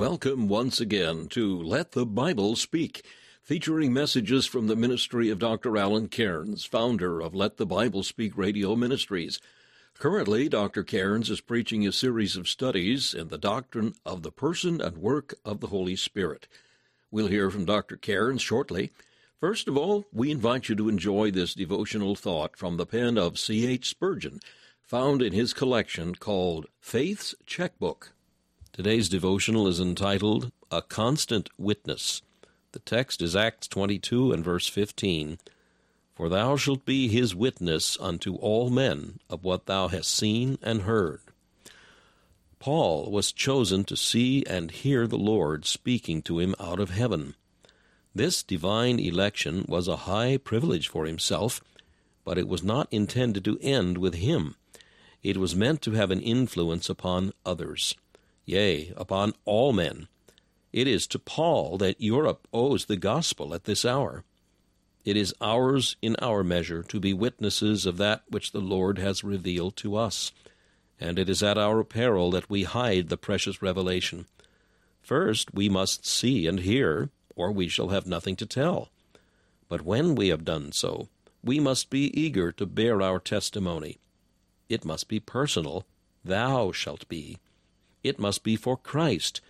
Welcome once again to Let the Bible Speak, featuring messages from the ministry of Dr. Alan Cairns, founder of Let the Bible Speak Radio Ministries. Currently, Dr. Cairns is preaching a series of studies in the doctrine of the person and work of the Holy Spirit. We'll hear from Dr. Cairns shortly. First of all, we invite you to enjoy this devotional thought from the pen of C. H. Spurgeon, found in his collection called Faith's Checkbook. Today's devotional is entitled A Constant Witness. The text is Acts 22 and verse 15. For thou shalt be his witness unto all men of what thou hast seen and heard. Paul was chosen to see and hear the Lord speaking to him out of heaven. This divine election was a high privilege for himself, but it was not intended to end with him. It was meant to have an influence upon others yea, upon all men. It is to Paul that Europe owes the gospel at this hour. It is ours in our measure to be witnesses of that which the Lord has revealed to us, and it is at our peril that we hide the precious revelation. First, we must see and hear, or we shall have nothing to tell. But when we have done so, we must be eager to bear our testimony. It must be personal. Thou shalt be. It must be for Christ.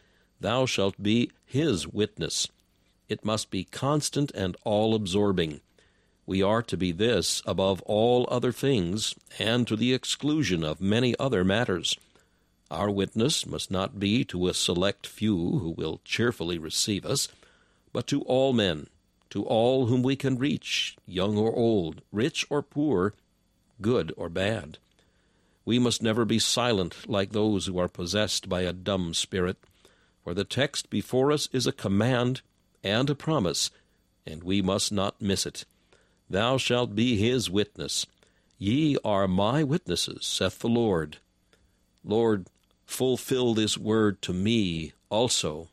Thou shalt be his witness. It must be constant and all absorbing. We are to be this above all other things, and to the exclusion of many other matters. Our witness must not be to a select few who will cheerfully receive us, but to all men, to all whom we can reach, young or old, rich or poor, good or bad. We must never be silent like those who are possessed by a dumb spirit, for the text before us is a command and a promise, and we must not miss it. Thou shalt be his witness. Ye are my witnesses, saith the Lord. Lord, fulfill this word to me also.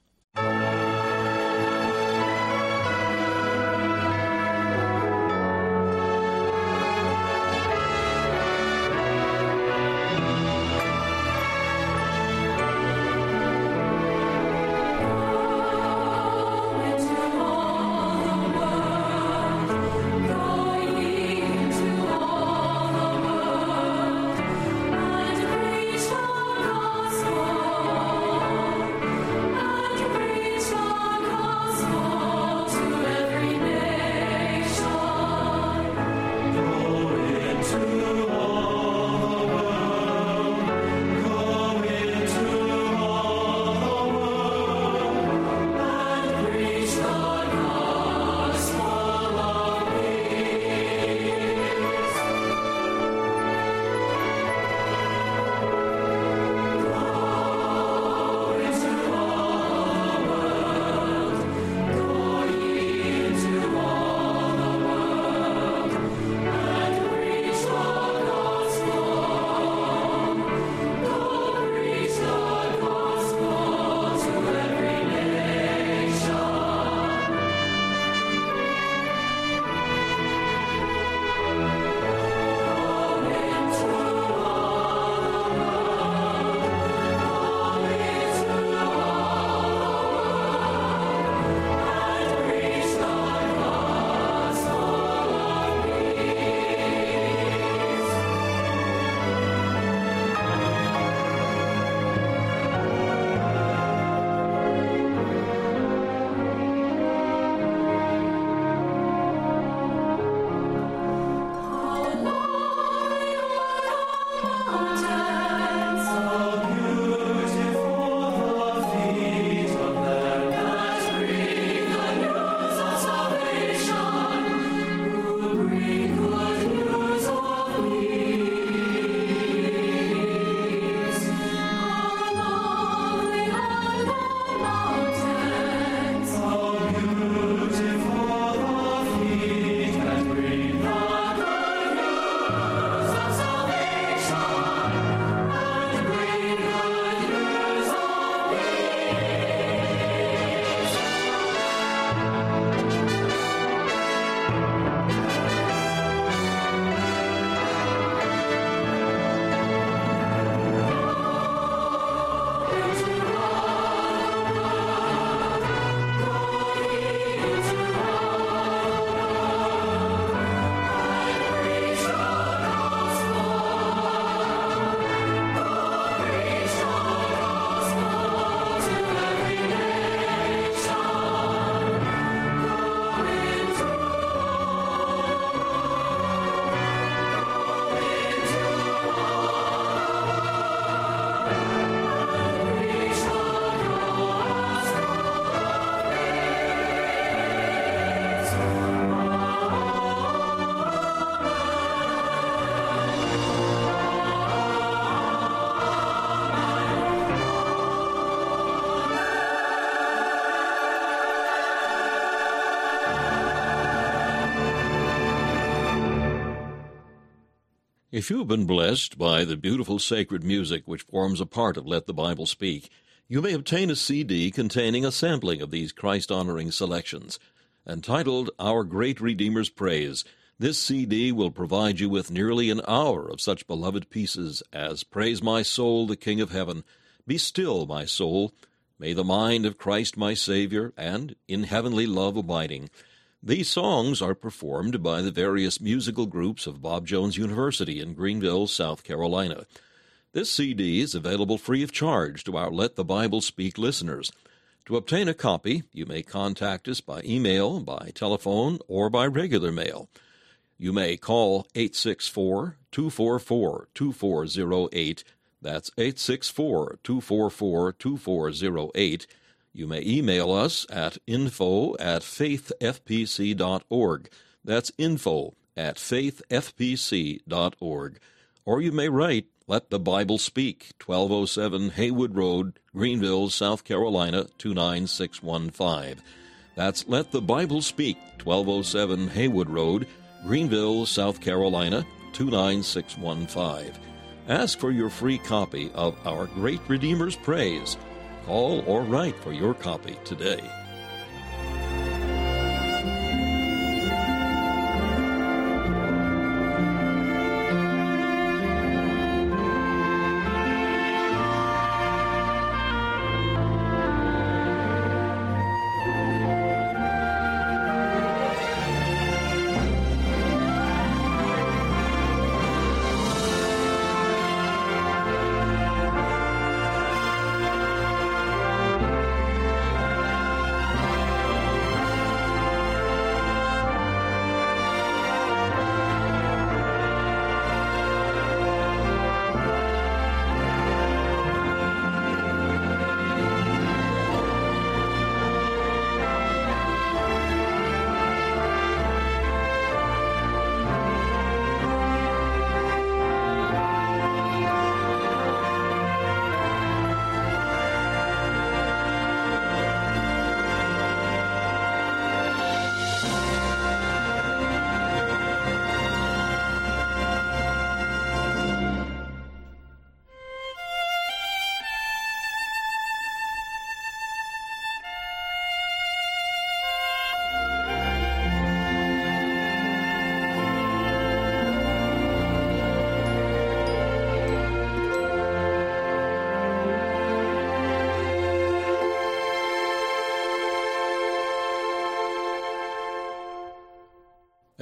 If you have been blessed by the beautiful sacred music which forms a part of Let the Bible Speak, you may obtain a CD containing a sampling of these Christ honoring selections. Entitled Our Great Redeemer's Praise, this CD will provide you with nearly an hour of such beloved pieces as Praise My Soul, the King of Heaven, Be Still, My Soul, May the Mind of Christ My Savior, and In Heavenly Love Abiding. These songs are performed by the various musical groups of Bob Jones University in Greenville, South Carolina. This CD is available free of charge to our Let the Bible Speak listeners. To obtain a copy, you may contact us by email, by telephone, or by regular mail. You may call 864 244 2408. That's 864 244 2408. You may email us at info at faithfpc.org. That's info at faithfpc.org. Or you may write let the Bible Speak, 1207 Haywood Road, Greenville, South Carolina, 29615. That's Let the Bible Speak, 1207 Haywood Road, Greenville, South Carolina, 29615. Ask for your free copy of Our Great Redeemer's Praise. Call or write for your copy today.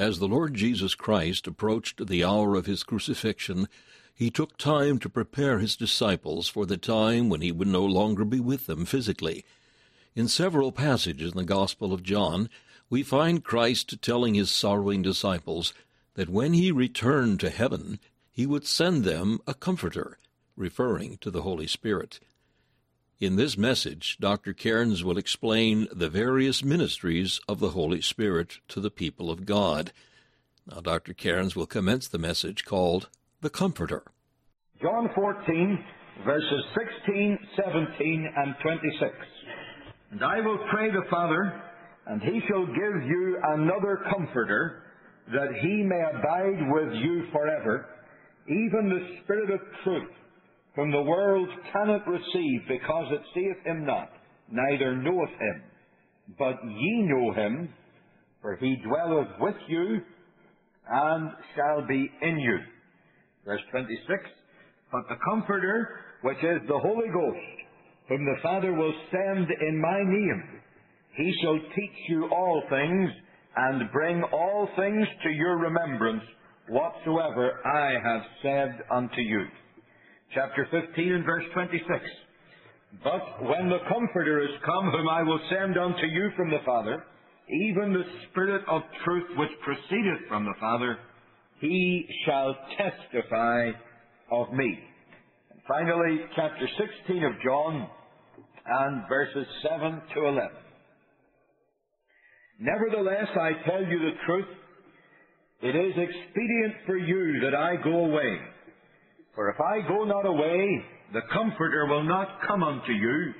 As the Lord Jesus Christ approached the hour of his crucifixion, he took time to prepare his disciples for the time when he would no longer be with them physically. In several passages in the Gospel of John, we find Christ telling his sorrowing disciples that when he returned to heaven, he would send them a Comforter, referring to the Holy Spirit. In this message, Dr. Cairns will explain the various ministries of the Holy Spirit to the people of God. Now, Dr. Cairns will commence the message called The Comforter. John 14, verses 16, 17, and 26. And I will pray the Father, and he shall give you another Comforter, that he may abide with you forever, even the Spirit of truth whom the world cannot receive because it seeth him not, neither knoweth him. But ye know him, for he dwelleth with you and shall be in you. Verse 26, But the Comforter, which is the Holy Ghost, whom the Father will send in my name, he shall teach you all things, and bring all things to your remembrance, whatsoever I have said unto you chapter 15 and verse 26. But when the Comforter is come, whom I will send unto you from the Father, even the Spirit of truth which proceedeth from the Father, he shall testify of me. And finally, chapter 16 of John and verses 7 to 11. Nevertheless, I tell you the truth, it is expedient for you that I go away. For if I go not away, the Comforter will not come unto you.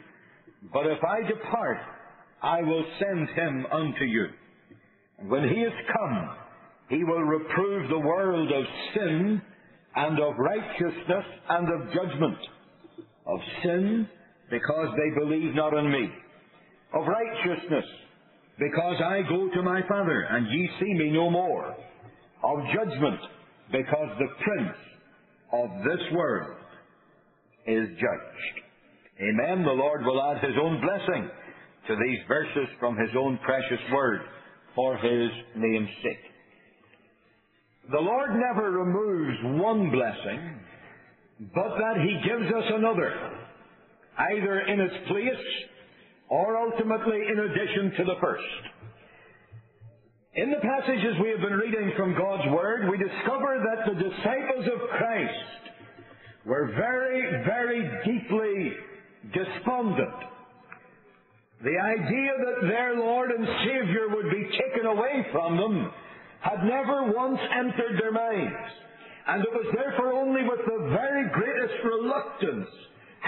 But if I depart, I will send him unto you. And when he is come, he will reprove the world of sin, and of righteousness and of judgment, of sin, because they believe not on me, of righteousness, because I go to my Father, and ye see me no more, of judgment, because the prince of this world is judged. Amen. The Lord will add His own blessing to these verses from His own precious word for His name's sake. The Lord never removes one blessing, but that He gives us another, either in its place or ultimately in addition to the first. In the passages we have been reading from God's Word, we discover that the disciples of Christ were very, very deeply despondent. The idea that their Lord and Savior would be taken away from them had never once entered their minds. And it was therefore only with the very greatest reluctance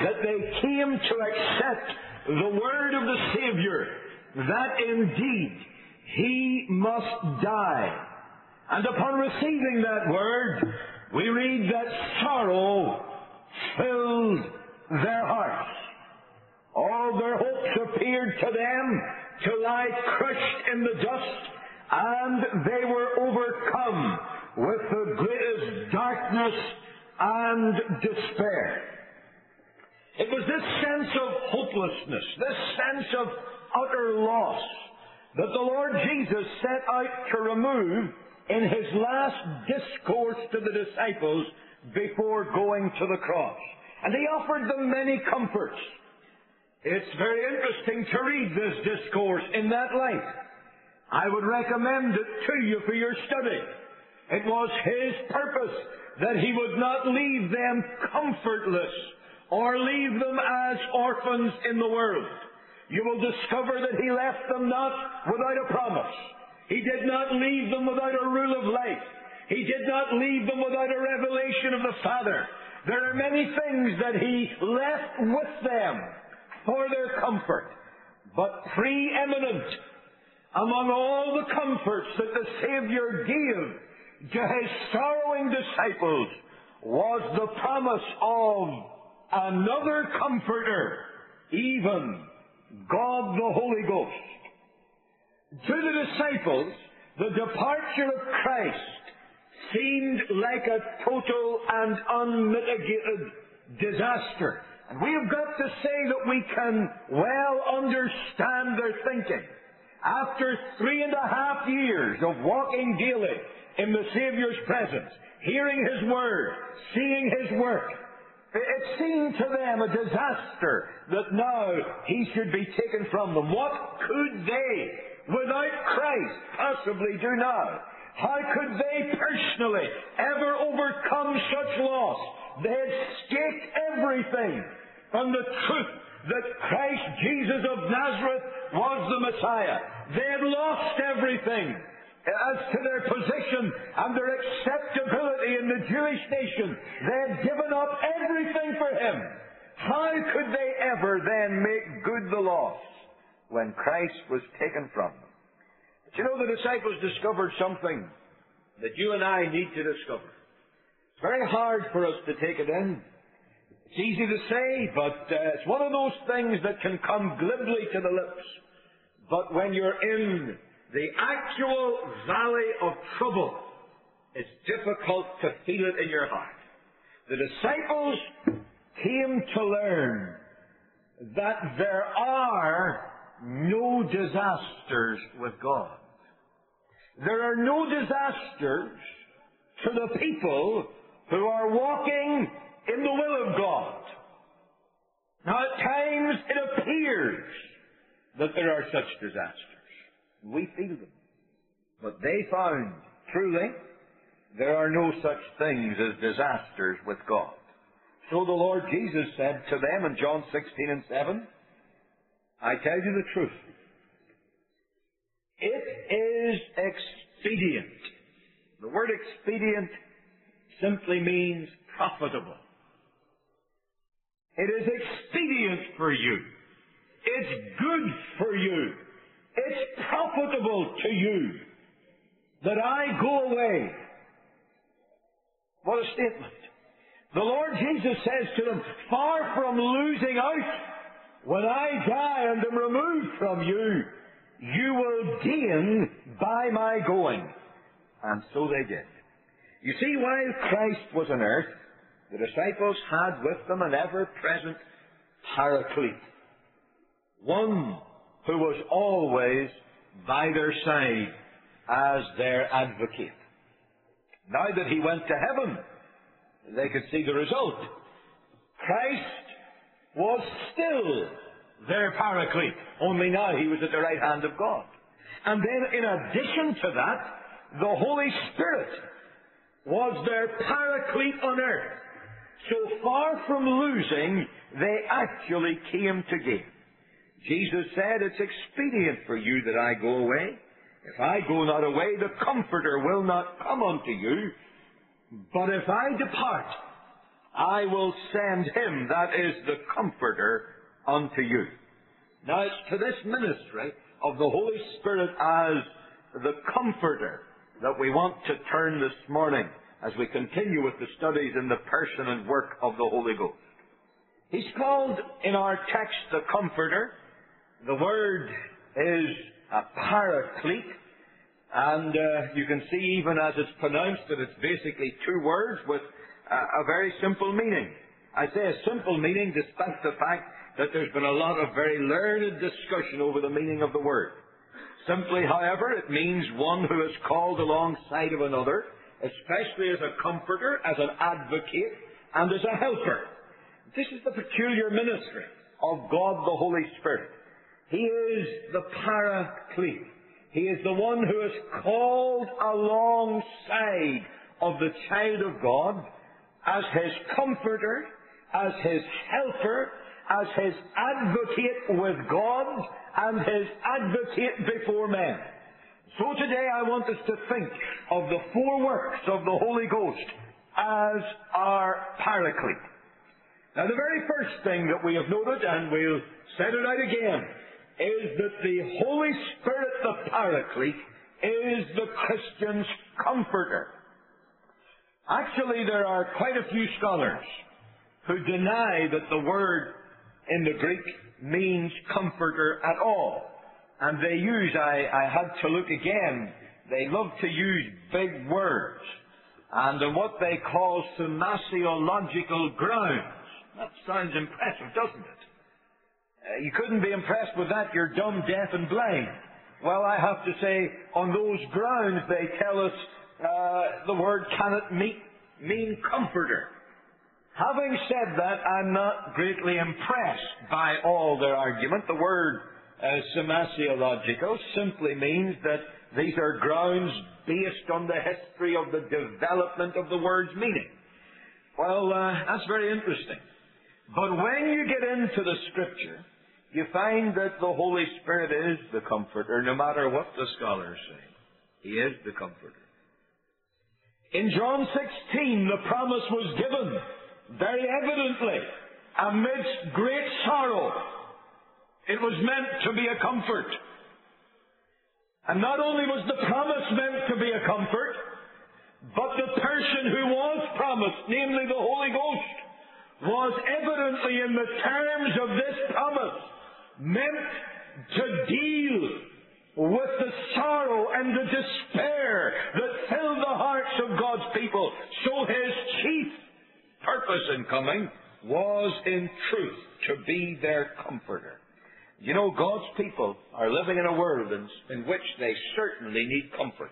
that they came to accept the word of the Savior that indeed he must die. And upon receiving that word, we read that sorrow filled their hearts. All their hopes appeared to them to lie crushed in the dust and they were overcome with the greatest darkness and despair. It was this sense of hopelessness, this sense of utter loss, that the Lord Jesus set out to remove in his last discourse to the disciples before going to the cross. And he offered them many comforts. It's very interesting to read this discourse in that light. I would recommend it to you for your study. It was His purpose that He would not leave them comfortless or leave them as orphans in the world. You will discover that He left them not without a promise. He did not leave them without a rule of life. He did not leave them without a revelation of the Father. There are many things that He left with them for their comfort. But preeminent among all the comforts that the Savior gave to his sorrowing disciples was the promise of another comforter, even God the Holy Ghost. To the disciples, the departure of Christ seemed like a total and unmitigated disaster. And we have got to say that we can well understand their thinking. After three and a half years of walking daily in the Savior's presence, hearing His Word, seeing His work, seemed to them a disaster that now He should be taken from them. What could they, without Christ, possibly do now? How could they personally ever overcome such loss? They had staked everything on the truth that Christ Jesus of Nazareth was the Messiah. They had lost everything as to their position and their acceptability in the Jewish nation. They had given up everything for Him. How could they ever then make good the loss when Christ was taken from them? But you know, the disciples discovered something that you and I need to discover. It's very hard for us to take it in. It's easy to say, but uh, it's one of those things that can come glibly to the lips. But when you're in the actual valley of trouble, it's difficult to feel it in your heart. The disciples came to learn that there are no disasters with God. There are no disasters to the people who are walking in the will of God. Now, at times it appears that there are such disasters. We feel them. But they found, truly, there are no such things as disasters with God. So the Lord Jesus said to them in John 16 and 7, I tell you the truth. It is expedient. The word expedient simply means profitable. It is expedient for you. It's good for you. It's profitable to you that I go away. What a statement. The Lord Jesus says to them, far from losing out, when I die and am removed from you, you will gain by my going. And so they did. You see, while Christ was on earth, the disciples had with them an ever-present paraclete. One who was always by their side as their advocate. Now that he went to heaven, they could see the result. Christ was still their paraclete, only now he was at the right hand of God. And then in addition to that, the Holy Spirit was their paraclete on earth. So far from losing, they actually came to gain. Jesus said, It's expedient for you that I go away. If I go not away, the Comforter will not come unto you. But if I depart, I will send him, that is the Comforter, unto you. Now it's to this ministry of the Holy Spirit as the Comforter that we want to turn this morning as we continue with the studies in the person and work of the Holy Ghost. He's called in our text the Comforter. The word is a paraclete. And uh, you can see even as it's pronounced that it's basically two words with uh, a very simple meaning. I say a simple meaning despite the fact that there's been a lot of very learned discussion over the meaning of the word. Simply, however, it means one who is called alongside of another, especially as a comforter, as an advocate, and as a helper. This is the peculiar ministry of God the Holy Spirit. He is the paraclete. He is the one who is called alongside of the child of God as his comforter, as his helper, as his advocate with God, and his advocate before men. So today I want us to think of the four works of the Holy Ghost as our paraclete. Now the very first thing that we have noted, and we'll set it out again, is that the Holy Spirit, the Paraclete, is the Christian's comforter. Actually, there are quite a few scholars who deny that the word in the Greek means comforter at all. And they use, I, I had to look again, they love to use big words. And what they call semasiological grounds. That sounds impressive, doesn't it? Uh, you couldn't be impressed with that. You're dumb, deaf, and blind. Well, I have to say, on those grounds, they tell us uh, the word cannot meet, mean comforter. Having said that, I'm not greatly impressed by all their argument. The word uh, semasiological simply means that these are grounds based on the history of the development of the word's meaning. Well, uh, that's very interesting. But when you get into the scripture, you find that the Holy Spirit is the comforter, no matter what the scholars say. He is the comforter. In John 16, the promise was given very evidently amidst great sorrow. It was meant to be a comfort. And not only was the promise meant to be a comfort, but the person who was promised, namely the Holy Ghost, was evidently in the terms of this promise meant to deal with the sorrow and the despair that filled the hearts of God's people. So his chief purpose in coming was in truth to be their comforter. You know, God's people are living in a world in, in which they certainly need comfort.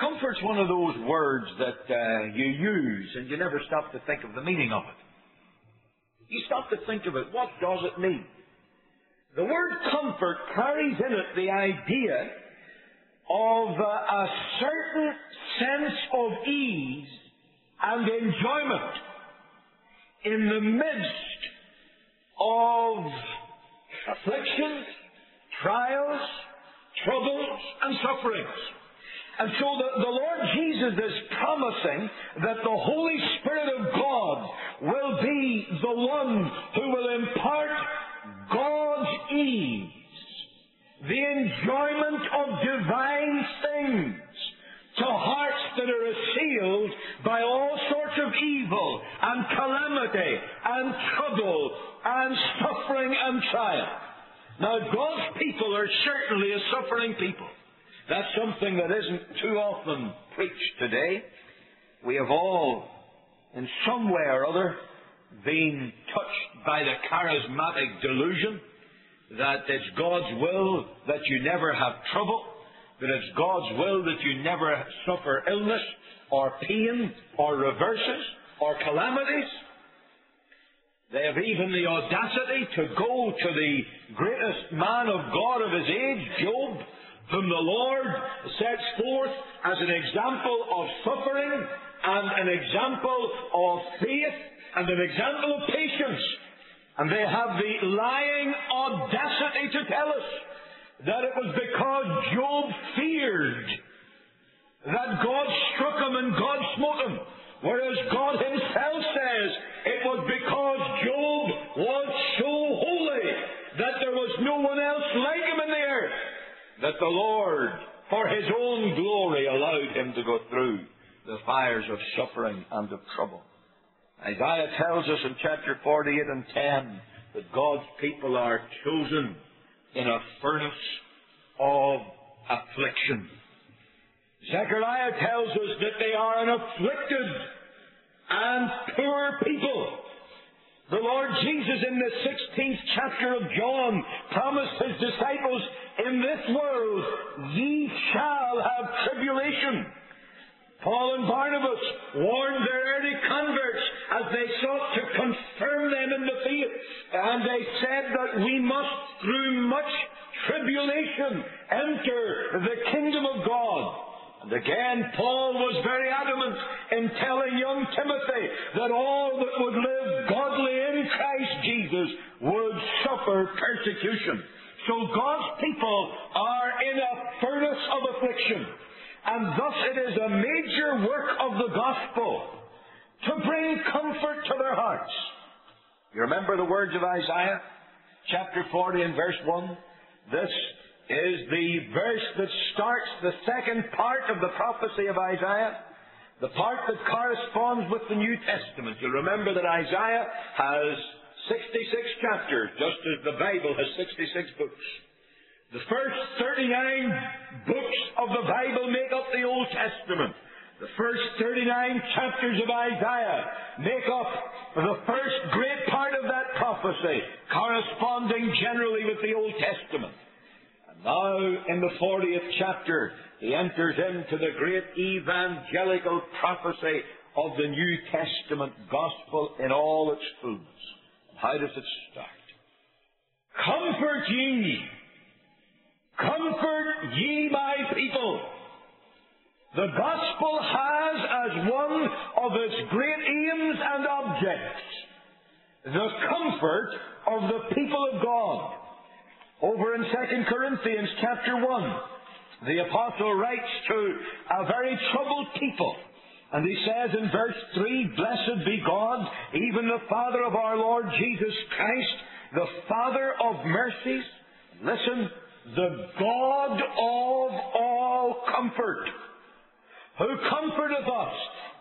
Comfort's one of those words that uh, you use and you never stop to think of the meaning of it. You stop to think of it. What does it mean? The word comfort carries in it the idea of uh, a certain sense of ease and enjoyment in the midst of afflictions, trials, troubles, and sufferings. And so the, the Lord Jesus is promising that the Holy Spirit of God will be the one who will impart God's ease, the enjoyment of divine things to hearts that are assailed by all sorts of evil and calamity and trouble and suffering and trial. Now, God's people are certainly a suffering people. That's something that isn't too often preached today. We have all, in some way or other, been touched by the charismatic delusion that it's God's will that you never have trouble, that it's God's will that you never suffer illness or pain or reverses or calamities. They have even the audacity to go to the greatest man of God of his age, Job, whom the Lord sets forth as an example of suffering and an example of faith and an example of patience. And they have the lying audacity to tell us that it was because Job feared that God struck him and God smote him. Whereas God Himself says it was because Job was so holy that there was no one else like him that the Lord, for His own glory, allowed him to go through the fires of suffering and of trouble. Isaiah tells us in chapter 48 and 10 that God's people are chosen in a furnace of affliction. Zechariah tells us that they are an afflicted and poor people. The Lord Jesus in the 16th chapter of John promised his disciples, In this world ye shall have tribulation. Paul and Barnabas warned their early converts as they sought to confirm them in the faith, and they said that we must, through much tribulation, enter the kingdom of God. And again, Paul was very adamant in telling young Timothy that all that would live godly in Christ Jesus would suffer persecution. So God's people are in a furnace of affliction. And thus it is a major work of the gospel to bring comfort to their hearts. You remember the words of Isaiah, chapter 40 and verse 1? This is the verse that starts the second part of the prophecy of Isaiah, the part that corresponds with the New Testament. You'll remember that Isaiah has 66 chapters, just as the Bible has 66 books. The first 39 books of the Bible make up the Old Testament. The first 39 chapters of Isaiah make up the first great part of that prophecy, corresponding generally with the Old Testament. Now, in the 40th chapter, he enters into the great evangelical prophecy of the New Testament gospel in all its fullness. How does it start? Comfort ye Comfort ye my people. The gospel has as one of its great aims and objects the comfort of the people of God. Over in 2 Corinthians chapter 1, the apostle writes to a very troubled people. And he says in verse 3, Blessed be God, even the Father of our Lord Jesus Christ, the Father of mercies. Listen, the God of all comfort, who comforteth us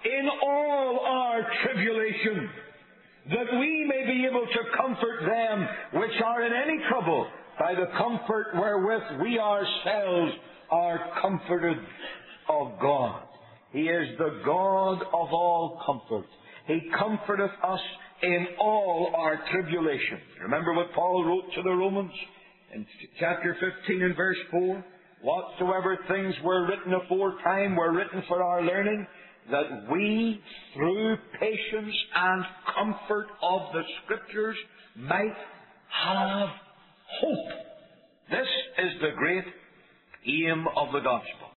in all our tribulation, that we may be able to comfort them which are in any trouble by the comfort wherewith we ourselves are comforted of God. He is the God of all comfort. He comforteth us in all our tribulation. Remember what Paul wrote to the Romans? in chapter 15 and verse 4, whatsoever things were written aforetime were written for our learning, that we, through patience and comfort of the Scriptures, might have hope. This is the great aim of the gospel.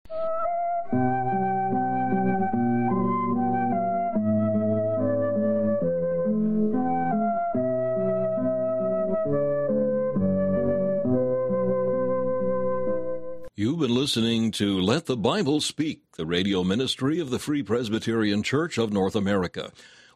You've been listening to Let the Bible Speak, the radio ministry of the Free Presbyterian Church of North America.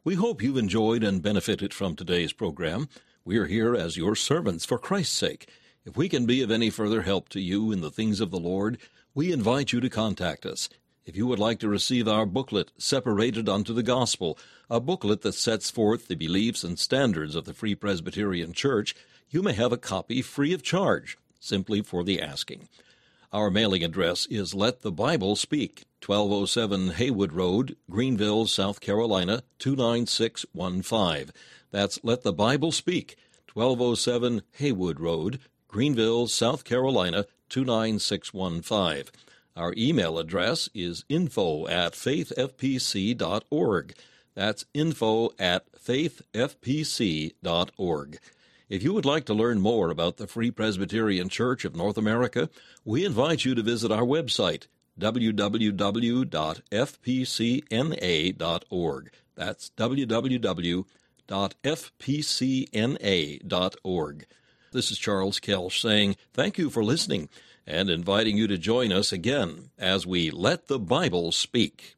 We hope you've enjoyed and benefited from today's program. We are here as your servants for Christ's sake. If we can be of any further help to you in the things of the Lord, we invite you to contact us. If you would like to receive our booklet, Separated unto the Gospel, a booklet that sets forth the beliefs and standards of the Free Presbyterian Church, you may have a copy free of charge, simply for the asking. Our mailing address is Let the Bible Speak, 1207 Haywood Road, Greenville, South Carolina, 29615. That's Let the Bible Speak, 1207 Haywood Road, Greenville, South Carolina, 29615. Our email address is info at faithfpc.org. That's info at faithfpc.org. If you would like to learn more about the Free Presbyterian Church of North America, we invite you to visit our website, www.fpcna.org. That's www.fpcna.org. This is Charles Kelsch saying thank you for listening and inviting you to join us again as we let the Bible speak.